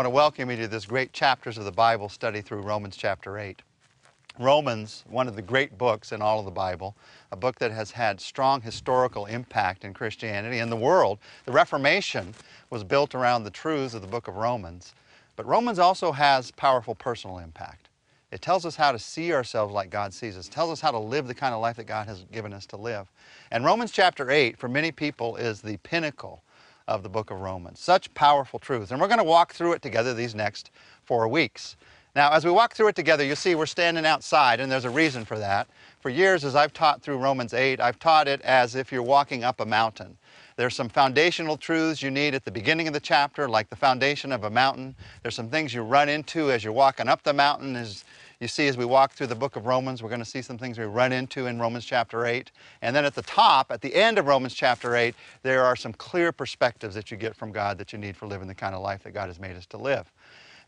want to welcome you to this great chapters of the Bible study through Romans chapter 8. Romans, one of the great books in all of the Bible, a book that has had strong historical impact in Christianity and the world. The Reformation was built around the truths of the book of Romans. But Romans also has powerful personal impact. It tells us how to see ourselves like God sees us. Tells us how to live the kind of life that God has given us to live. And Romans chapter 8, for many people, is the pinnacle of the book of Romans. Such powerful truths. And we're going to walk through it together these next four weeks. Now, as we walk through it together, you'll see we're standing outside, and there's a reason for that. For years, as I've taught through Romans 8, I've taught it as if you're walking up a mountain. There's some foundational truths you need at the beginning of the chapter, like the foundation of a mountain. There's some things you run into as you're walking up the mountain, as you see, as we walk through the book of Romans, we're going to see some things we run into in Romans chapter 8. And then at the top, at the end of Romans chapter 8, there are some clear perspectives that you get from God that you need for living the kind of life that God has made us to live.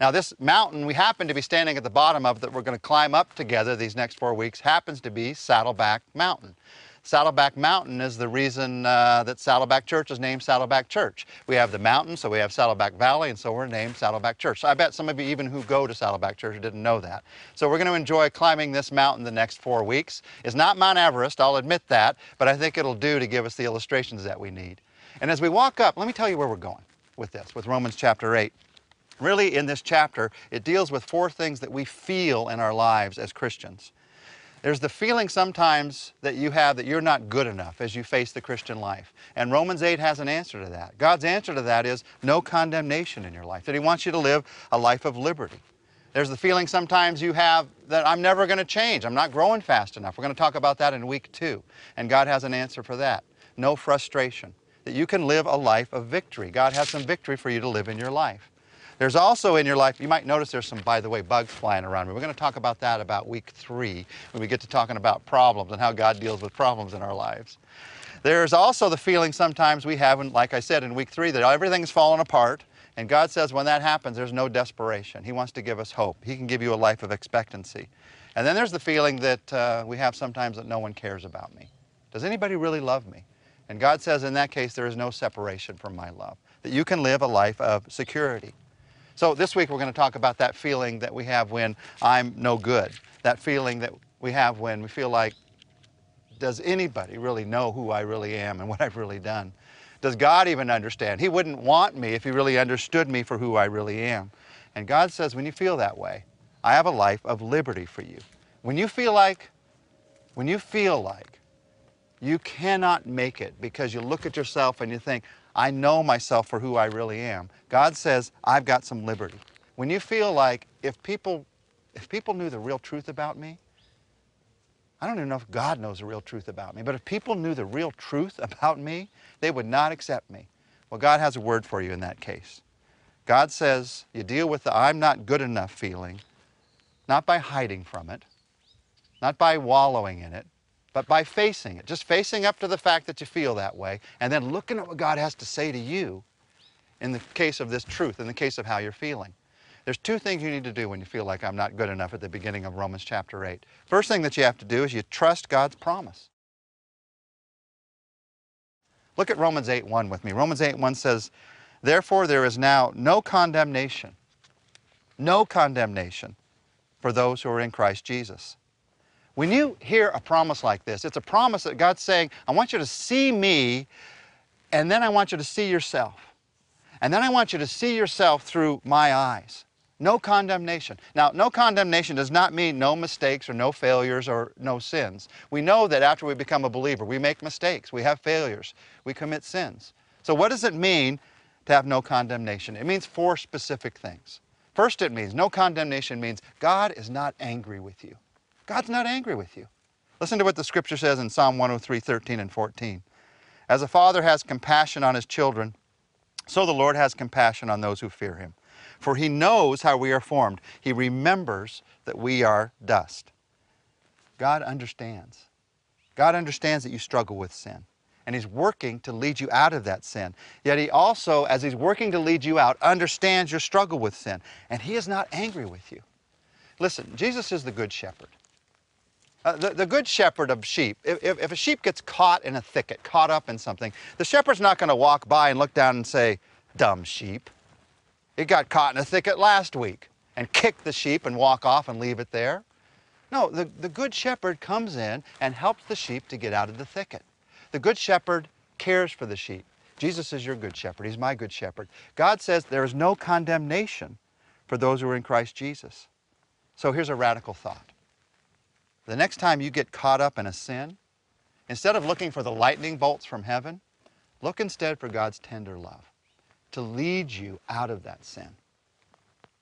Now, this mountain we happen to be standing at the bottom of that we're going to climb up together these next four weeks happens to be Saddleback Mountain. Saddleback Mountain is the reason uh, that Saddleback Church is named Saddleback Church. We have the mountain, so we have Saddleback Valley, and so we're named Saddleback Church. So I bet some of you even who go to Saddleback Church didn't know that. So we're going to enjoy climbing this mountain the next four weeks. It's not Mount Everest, I'll admit that, but I think it'll do to give us the illustrations that we need. And as we walk up, let me tell you where we're going with this, with Romans chapter 8. Really, in this chapter, it deals with four things that we feel in our lives as Christians. There's the feeling sometimes that you have that you're not good enough as you face the Christian life. And Romans 8 has an answer to that. God's answer to that is no condemnation in your life, that He wants you to live a life of liberty. There's the feeling sometimes you have that I'm never going to change, I'm not growing fast enough. We're going to talk about that in week two. And God has an answer for that. No frustration, that you can live a life of victory. God has some victory for you to live in your life. There's also in your life, you might notice there's some, by the way, bugs flying around. Me. We're going to talk about that about week three when we get to talking about problems and how God deals with problems in our lives. There's also the feeling sometimes we have, and like I said in week three, that everything's fallen apart. And God says when that happens, there's no desperation. He wants to give us hope. He can give you a life of expectancy. And then there's the feeling that uh, we have sometimes that no one cares about me. Does anybody really love me? And God says in that case, there is no separation from my love, that you can live a life of security. So this week we're going to talk about that feeling that we have when I'm no good. That feeling that we have when we feel like, does anybody really know who I really am and what I've really done? Does God even understand? He wouldn't want me if He really understood me for who I really am. And God says, when you feel that way, I have a life of liberty for you. When you feel like, when you feel like you cannot make it because you look at yourself and you think, I know myself for who I really am. God says, I've got some liberty. When you feel like if people, if people knew the real truth about me, I don't even know if God knows the real truth about me, but if people knew the real truth about me, they would not accept me. Well, God has a word for you in that case. God says you deal with the I'm not good enough feeling, not by hiding from it, not by wallowing in it, but by facing it, just facing up to the fact that you feel that way, and then looking at what God has to say to you in the case of this truth, in the case of how you're feeling. There's two things you need to do when you feel like I'm not good enough at the beginning of Romans chapter 8. First thing that you have to do is you trust God's promise. Look at Romans 8 1 with me. Romans 8 1 says, "Therefore there is now no condemnation, no condemnation for those who are in Christ Jesus." When you hear a promise like this, it's a promise that God's saying, I want you to see me, and then I want you to see yourself. And then I want you to see yourself through my eyes. No condemnation. Now, no condemnation does not mean no mistakes or no failures or no sins. We know that after we become a believer, we make mistakes, we have failures, we commit sins. So, what does it mean to have no condemnation? It means four specific things. First, it means no condemnation means God is not angry with you. God's not angry with you. Listen to what the scripture says in Psalm 103, 13 and 14. As a father has compassion on his children, so the Lord has compassion on those who fear him. For he knows how we are formed. He remembers that we are dust. God understands. God understands that you struggle with sin. And he's working to lead you out of that sin. Yet he also, as he's working to lead you out, understands your struggle with sin. And he is not angry with you. Listen, Jesus is the good shepherd. Uh, the, the good shepherd of sheep, if, if, a sheep gets caught in a thicket, caught up in something, the shepherd's not going to walk by and look down and say, dumb sheep. It got caught in a thicket last week and kick the sheep and walk off and leave it there. No, the, the good shepherd comes in and helps the sheep to get out of the thicket. The good shepherd cares for the sheep. Jesus is your good shepherd. He's my good shepherd. God says there is no condemnation for those who are in Christ Jesus. So here's a radical thought. The next time you get caught up in a sin, instead of looking for the lightning bolts from heaven, look instead for God's tender love to lead you out of that sin.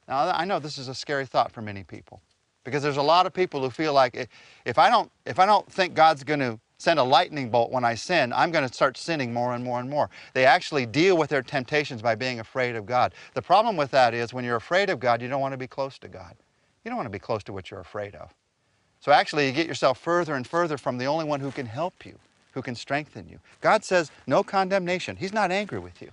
Now, I know this is a scary thought for many people because there's a lot of people who feel like if I don't, if I don't think God's going to send a lightning bolt when I sin, I'm going to start sinning more and more and more. They actually deal with their temptations by being afraid of God. The problem with that is when you're afraid of God, you don't want to be close to God. You don't want to be close to what you're afraid of. So actually, you get yourself further and further from the only one who can help you, who can strengthen you. God says no condemnation. He's not angry with you.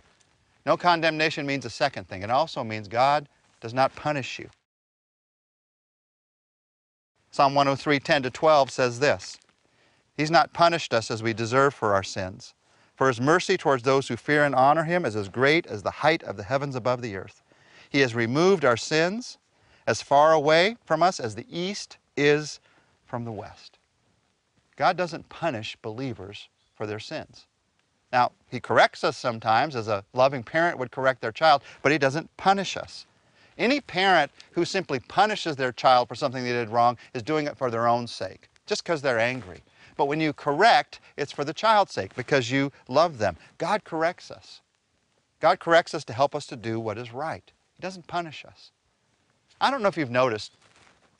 No condemnation means a second thing. It also means God does not punish you. Psalm 103, 10 to 12 says this He's not punished us as we deserve for our sins. For his mercy towards those who fear and honor him is as great as the height of the heavens above the earth. He has removed our sins as far away from us as the east is from the west. God doesn't punish believers for their sins. Now, he corrects us sometimes as a loving parent would correct their child, but he doesn't punish us. Any parent who simply punishes their child for something they did wrong is doing it for their own sake, just because they're angry. But when you correct, it's for the child's sake because you love them. God corrects us. God corrects us to help us to do what is right. He doesn't punish us. I don't know if you've noticed,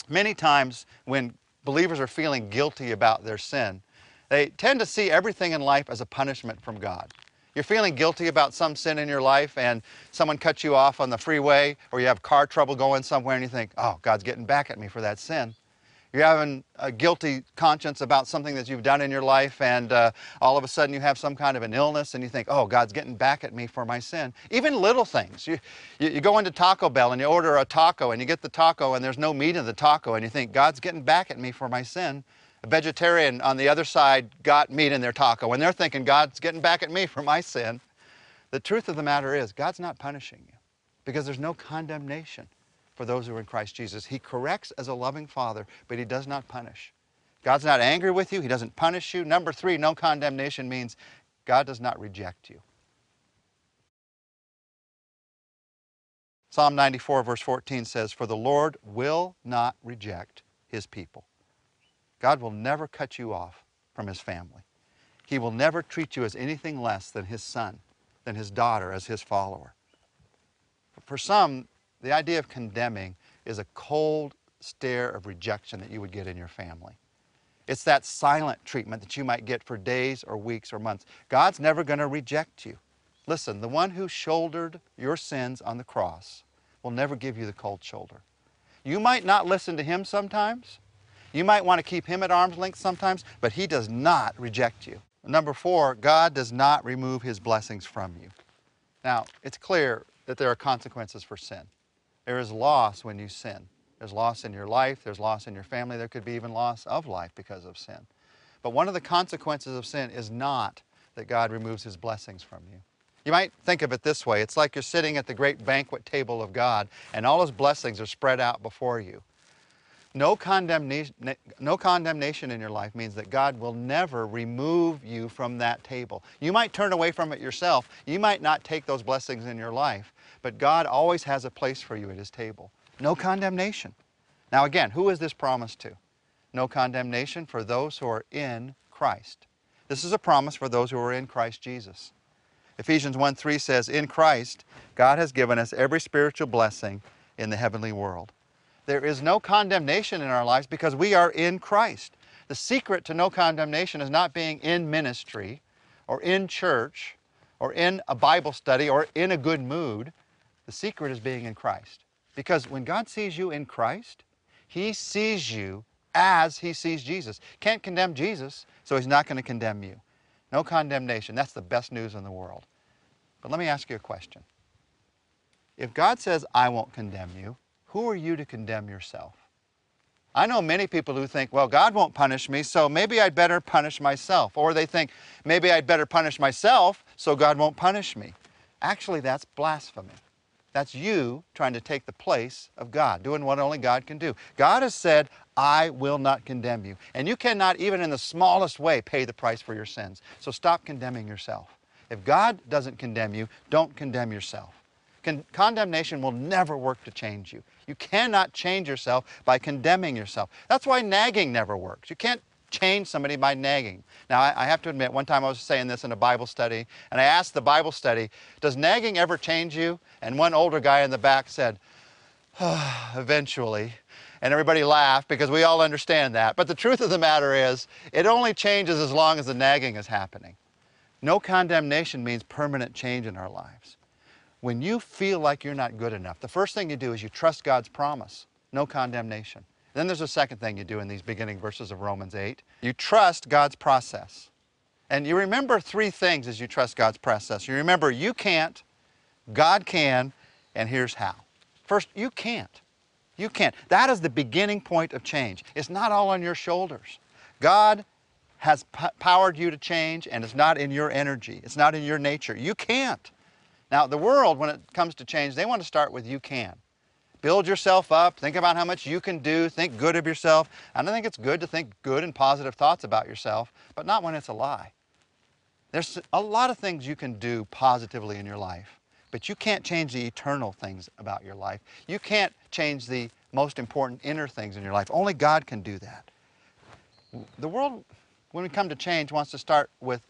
many times when believers are feeling guilty about their sin, they tend to see everything in life as a punishment from God you're feeling guilty about some sin in your life and someone cuts you off on the freeway or you have car trouble going somewhere and you think, oh, God's getting back at me for that sin. You're having a guilty conscience about something that you've done in your life and uh, all of a sudden you have some kind of an illness and you think, oh, God's getting back at me for my sin. Even little things. You, you, you go into Taco Bell and you order a taco and you get the taco and there's no meat in the taco and you think, God's getting back at me for my sin a vegetarian on the other side got meat in their taco and they're thinking God's getting back at me for my sin. The truth of the matter is God's not punishing you because there's no condemnation for those who are in Christ Jesus. He corrects as a loving father, but he does not punish. God's not angry with you. He doesn't punish you. Number three, no condemnation means God does not reject you. Psalm 94 verse 14 says, For the Lord will not reject his people. God will never cut you off from his family. He will never treat you as anything less than his son, than his daughter, as his follower. For some, the idea of condemning is a cold stare of rejection that you would get in your family. It's that silent treatment that you might get for days or weeks or months. God's never going to reject you. Listen, the one who shouldered your sins on the cross will never give you the cold shoulder. You might not listen to him sometimes, you might want to keep him at arm's length sometimes, but he does not reject you. Number four, God does not remove his blessings from you. Now, it's clear that there are consequences for sin. There is loss when you sin. There's loss in your life, there's loss in your family, there could be even loss of life because of sin. But one of the consequences of sin is not that God removes his blessings from you. You might think of it this way it's like you're sitting at the great banquet table of God, and all his blessings are spread out before you. No condemnation, no condemnation in your life means that God will never remove from that table. You might turn away from it yourself. You might not take those blessings in your life, but God always has a place for you at His table. No condemnation. Now again, who is this promise to? No condemnation for those who are in Christ. This is a promise for those who are in Christ Jesus. Ephesians 1 3 says, In Christ, God has given us every spiritual blessing in the heavenly world. There is no condemnation in our lives because we are in Christ. The secret to no condemnation is not being in ministry or in church or in a Bible study or in a good mood. The secret is being in Christ. Because when God sees you in Christ, He sees you as He sees Jesus. Can't condemn Jesus, so He's not going to condemn you. No condemnation. That's the best news in the world. But let me ask you a question. If God says, I won't condemn you, who are you to condemn yourself? I know many people who think, well, God won't punish me, so maybe I'd better punish myself. Or they think, maybe I'd better punish myself so God won't punish me. Actually, that's blasphemy. That's you trying to take the place of God, doing what only God can do. God has said, I will not condemn you. And you cannot, even in the smallest way, pay the price for your sins. So stop condemning yourself. If God doesn't condemn you, don't condemn yourself. Con- condemnation will never work to change you. You cannot change yourself by condemning yourself. That's why nagging never works. You can't change somebody by nagging. Now, I, I, have to admit, one time I was saying this in a Bible study, and I asked the Bible study, Does nagging ever change you? And one older guy in the back said, oh, Eventually. And everybody laughed because we all understand that. But the truth of the matter is, it only changes as long as the nagging is happening. No condemnation means permanent change in our lives. When you feel like you're not good enough, the first thing you do is you trust God's promise. No condemnation. Then there's a second thing you do in these beginning verses of Romans 8. You trust God's process. And you remember three things as you trust God's process. You remember you can't, God can, and here's how. First, you can't. You can't. That is the beginning point of change. It's not all on your shoulders. God has powered you to change, and it's not in your energy. It's not in your nature. You can't. Now, the world, when it comes to change, they want to start with you can. Build yourself up. Think about how much you can do. Think good of yourself. I don't think it's good to think good and positive thoughts about yourself, but not when it's a lie. There's a lot of things you can do positively in your life, but you can't change the eternal things about your life. You can't change the most important inner things in your life. Only God can do that. The world, when we come to change, wants to start with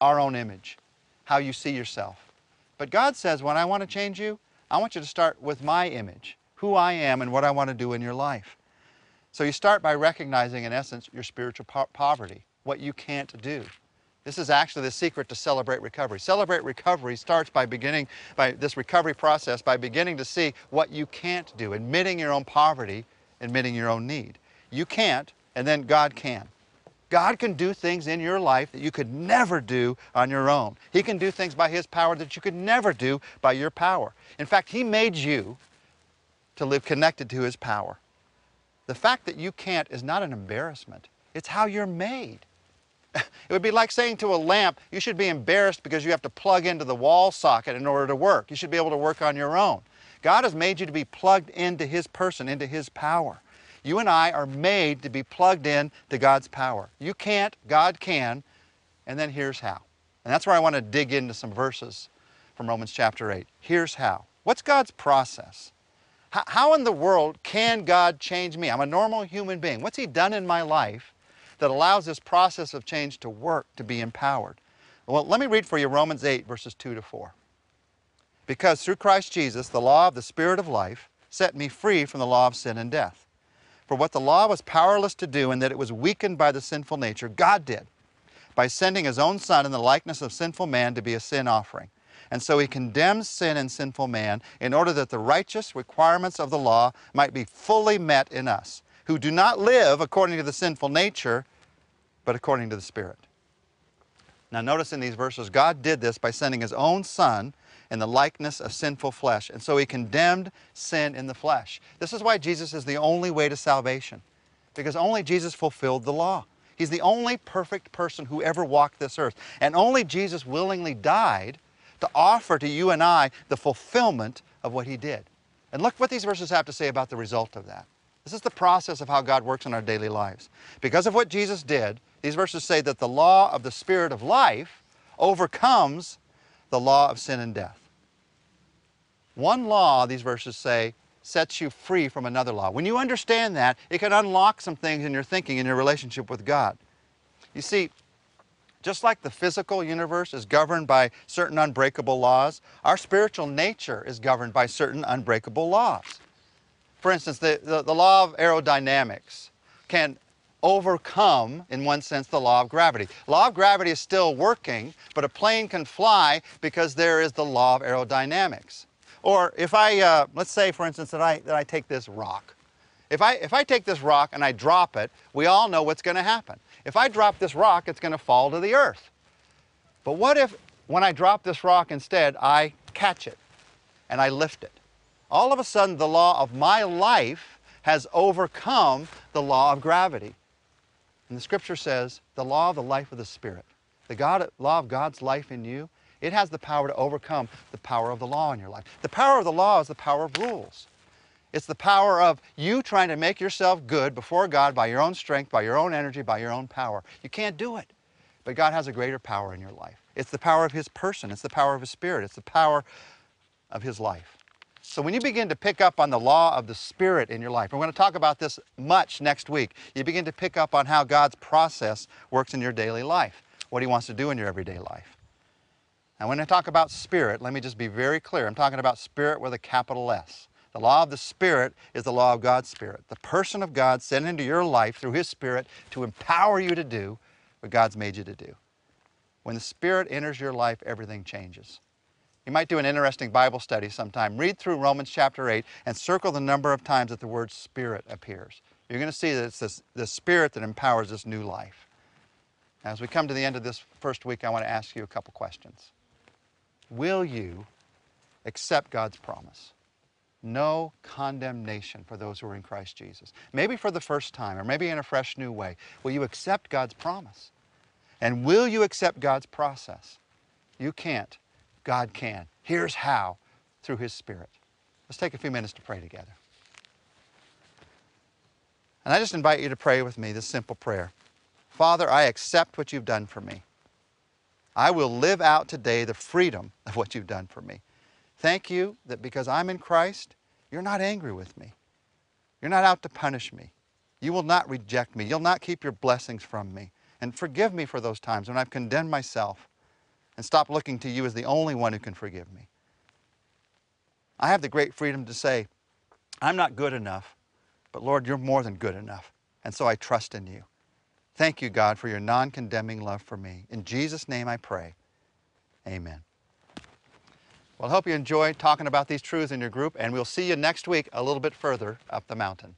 our own image, how you see yourself. But God says, when I want to change you, I want you to start with my image, who I am and what I want to do in your life. So you start by recognizing, in essence, your spiritual po poverty, what you can't do. This is actually the secret to celebrate recovery. Celebrate recovery starts by beginning, by this recovery process, by beginning to see what you can't do, admitting your own poverty, admitting your own need. You can't, and then God can. God can do things in your life that you could never do on your own. He can do things by His power that you could never do by your power. In fact, He made you to live connected to His power. The fact that you can't is not an embarrassment, it's how you're made. It would be like saying to a lamp, you should be embarrassed because you have to plug into the wall socket in order to work. You should be able to work on your own. God has made you to be plugged into His person, into His power. You and I are made to be plugged in to God's power. You can't, God can, and then here's how. And that's where I want to dig into some verses from Romans chapter 8. Here's how. What's God's process? How in the world can God change me? I'm a normal human being. What's He done in my life that allows this process of change to work, to be empowered? Well, let me read for you Romans 8, verses 2 to 4. Because through Christ Jesus, the law of the Spirit of life set me free from the law of sin and death. For what the law was powerless to do, in that it was weakened by the sinful nature, God did by sending his own Son in the likeness of sinful man to be a sin offering. And so he condemns sin and sinful man in order that the righteous requirements of the law might be fully met in us, who do not live according to the sinful nature, but according to the Spirit. Now, notice in these verses, God did this by sending his own Son in the likeness of sinful flesh. And so he condemned sin in the flesh. This is why Jesus is the only way to salvation, because only Jesus fulfilled the law. He's the only perfect person who ever walked this earth. And only Jesus willingly died to offer to you and I the fulfillment of what he did. And look what these verses have to say about the result of that. This is the process of how God works in our daily lives. Because of what Jesus did, these verses say that the law of the Spirit of life overcomes the law of sin and death. One law, these verses say, sets you free from another law. When you understand that, it can unlock some things in your thinking, in your relationship with God. You see, just like the physical universe is governed by certain unbreakable laws, our spiritual nature is governed by certain unbreakable laws. For instance, the, the, the law of aerodynamics can overcome, in one sense, the law of gravity. Law of gravity is still working, but a plane can fly because there is the law of aerodynamics. Or if I, uh, let's say for instance that I, that I take this rock. If I, if I take this rock and I drop it, we all know what's going to happen. If I drop this rock, it's going to fall to the earth. But what if when I drop this rock instead, I catch it and I lift it? All of a sudden, the law of my life has overcome the law of gravity. And the scripture says the law of the life of the Spirit, the God, law of God's life in you, It has the power to overcome the power of the law in your life. The power of the law is the power of rules. It's the power of you trying to make yourself good before God by your own strength, by your own energy, by your own power. You can't do it. But God has a greater power in your life. It's the power of His person. It's the power of His Spirit. It's the power of His life. So when you begin to pick up on the law of the Spirit in your life, we're going to talk about this much next week. You begin to pick up on how God's process works in your daily life, what He wants to do in your everyday life. And when I talk about Spirit, let me just be very clear. I'm talking about Spirit with a capital S. The law of the Spirit is the law of God's Spirit, the person of God sent into your life through His Spirit to empower you to do what God's made you to do. When the Spirit enters your life, everything changes. You might do an interesting Bible study sometime. Read through Romans chapter 8 and circle the number of times that the word Spirit appears. You're going to see that it's this, the Spirit that empowers this new life. As we come to the end of this first week, I want to ask you a couple questions. Will you accept God's promise? No condemnation for those who are in Christ Jesus. Maybe for the first time, or maybe in a fresh new way. Will you accept God's promise? And will you accept God's process? You can't. God can. Here's how through His Spirit. Let's take a few minutes to pray together. And I just invite you to pray with me this simple prayer Father, I accept what you've done for me. I will live out today the freedom of what you've done for me. Thank you that because I'm in Christ, you're not angry with me. You're not out to punish me. You will not reject me. You'll not keep your blessings from me. And forgive me for those times when I've condemned myself and stop looking to you as the only one who can forgive me. I have the great freedom to say, I'm not good enough, but Lord, you're more than good enough. And so I trust in you. Thank you, God, for your non condemning love for me. In Jesus' name I pray. Amen. Well, I hope you enjoy talking about these truths in your group, and we'll see you next week a little bit further up the mountain.